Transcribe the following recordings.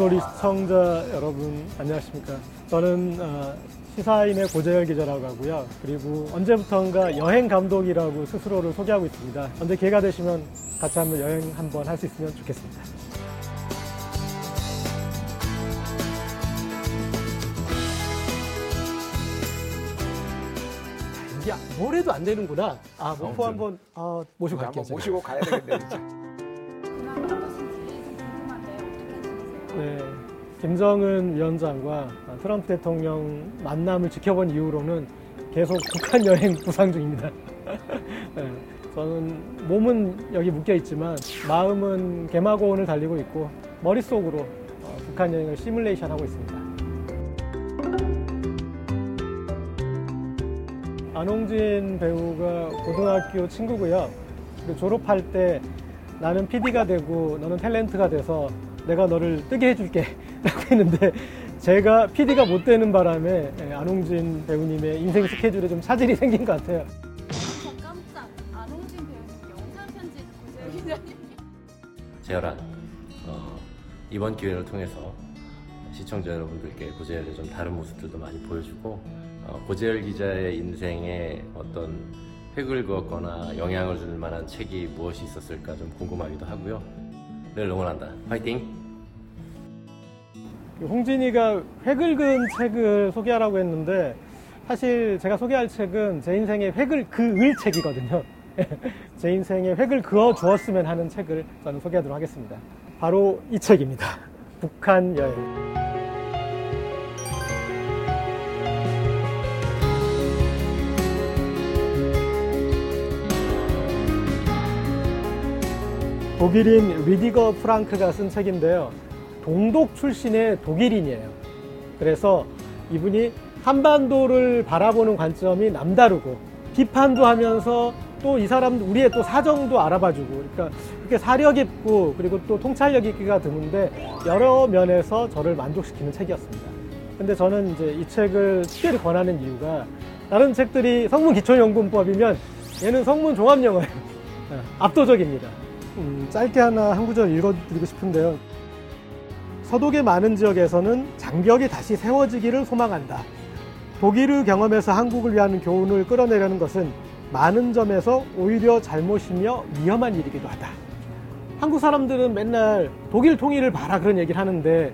북소리 시청자 여러분 안녕하십니까? 저는 어, 시사인의 고재열 기자라고 하고요. 그리고 언제부턴가 여행 감독이라고 스스로를 소개하고 있습니다. 언제 기회가 되시면 같이 한번 여행 한번 할 수 있으면 좋겠습니다. 이게 뭘 해도 안 되는구나. 아, 목포 아무튼. 한번 어, 모시고 갈게요. 제가. 모시고 가야 되겠네 진짜. 네, 김정은 위원장과 트럼프 대통령 만남을 지켜본 이후로는 계속 북한 여행 부상 중입니다. 네, 저는 몸은 여기 묶여 있지만 마음은 개마고원을 달리고 있고 머릿속으로 어, 북한 여행을 시뮬레이션 하고 있습니다. 안홍진 배우가 고등학교 친구고요. 졸업할 때 나는 PD가 되고 너는 탤런트가 돼서 내가 너를 뜨게 해줄게 라고 했는데 제가 PD가 못 되는 바람에 예, 안홍진 배우님의 인생 스케줄에 좀 차질이 생긴 것 같아요. 저 깜짝 안홍진 배우님 영상 편지 고재열 기자님 재열아, 어, 이번 기회를 통해서 시청자 여러분들께 고재열의 좀 다른 모습들도 많이 보여주고 어, 고재열 기자의 인생에 어떤 획을 그었거나 영향을 줄 만한 책이 무엇이 있었을까 좀 궁금하기도 하고요. 늘 응원한다. 화이팅! 홍진이가 획을 그은 책을 소개하라고 했는데 사실 제가 소개할 책은 제 인생의 획을 그을 책이거든요. 제 인생의 획을 그어 주었으면 하는 책을 저는 소개하도록 하겠습니다. 바로 이 책입니다. 북한 여행. 독일인 리디거 프랑크가 쓴 책인데요. 동독 출신의 독일인이에요. 그래서 이분이 한반도를 바라보는 관점이 남다르고 비판도 하면서 또 이 사람 우리의 또 사정도 알아봐주고 그러니까 그렇게 사려 깊고 그리고 또 통찰력 있기가 드문데 여러 면에서 저를 만족시키는 책이었습니다. 근데 저는 이제 이 책을 특별히 권하는 이유가 다른 책들이 성문 기초연금법이면 얘는 성문 종합영어예요. 네, 압도적입니다. 음, 짧게 하나 한 구절 읽어드리고 싶은데요. 서독의 많은 지역에서는 장벽이 다시 세워지기를 소망한다. 독일의 경험에서 한국을 위한 교훈을 끌어내려는 것은 많은 점에서 오히려 잘못이며 위험한 일이기도 하다. 한국 사람들은 맨날 독일 통일을 봐라 그런 얘기를 하는데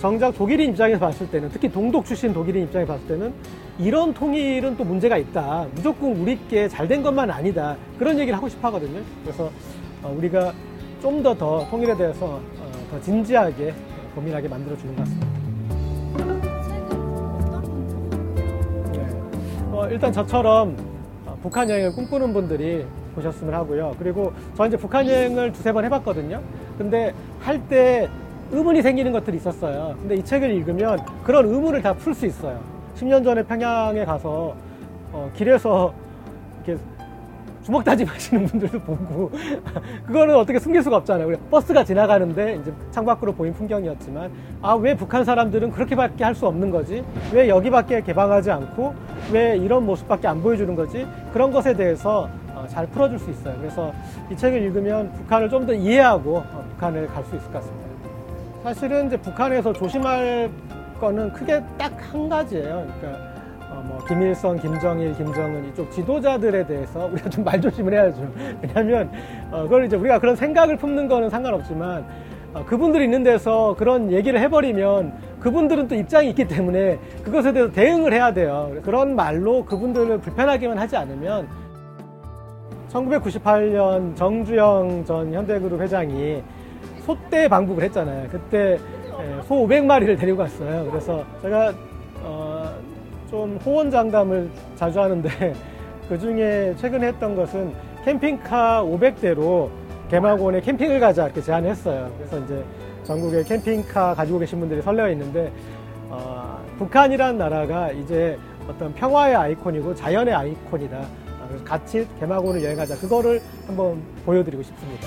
정작 독일인 입장에서 봤을 때는 특히 동독 출신 독일인 입장에서 봤을 때는 이런 통일은 또 문제가 있다. 무조건 우리께 잘 된 것만 아니다. 그런 얘기를 하고 싶어 하거든요. 그래서 어, 우리가 좀 더 더 통일에 대해서 어, 더 진지하게 고민하게 만들어 주는 것 같습니다. 네. 어, 일단 저처럼 어, 북한 여행을 꿈꾸는 분들이 보셨으면 하고요. 그리고 저 이제 북한 여행을 두세 번 해봤거든요. 근데 할 때 의문이 생기는 것들이 있었어요. 근데 이 책을 읽으면 그런 의문을 다 풀 수 있어요. 10년 전에 평양에 가서 어, 길에서 이렇게 주먹 다짐하시는 분들도 보고 그거는 어떻게 숨길 수가 없잖아요. 우리 버스가 지나가는데 이제 창밖으로 보인 풍경이었지만 아 왜 북한 사람들은 그렇게밖에 할 수 없는 거지? 왜 여기밖에 개방하지 않고 왜 이런 모습밖에 안 보여주는 거지? 그런 것에 대해서 어, 잘 풀어줄 수 있어요. 그래서 이 책을 읽으면 북한을 좀 더 이해하고 어, 북한을 갈 수 있을 것 같습니다. 사실은 이제 북한에서 조심할 거는 크게 딱 한 가지예요. 그러니까 어, 뭐 김일성, 김정일, 김정은 이쪽 지도자들에 대해서 우리가 좀 말 조심을 해야죠. 왜냐하면 어, 그걸 이제 우리가 그런 생각을 품는 거는 상관없지만 어, 그분들이 있는 데서 그런 얘기를 해버리면 그분들은 또 입장이 있기 때문에 그것에 대해서 대응을 해야 돼요. 그런 말로 그분들을 불편하게만 하지 않으면 1998년 정주영 전 현대그룹 회장이 소떼 방북을 했잖아요. 그때 예, 소 500마리를 데리고 갔어요. 그래서 제가 어, 좀 호언장담을 자주 하는데 그 중에 최근에 했던 것은 캠핑카 500대로 개마고원에 캠핑을 가자 이렇게 제안했어요. 그래서 이제 전국에 캠핑카 가지고 계신 분들이 설레어 있는데 어, 북한이란 나라가 이제 어떤 평화의 아이콘이고 자연의 아이콘이다. 어, 그래서 같이 개마고원을 여행하자. 그거를 한번 보여드리고 싶습니다.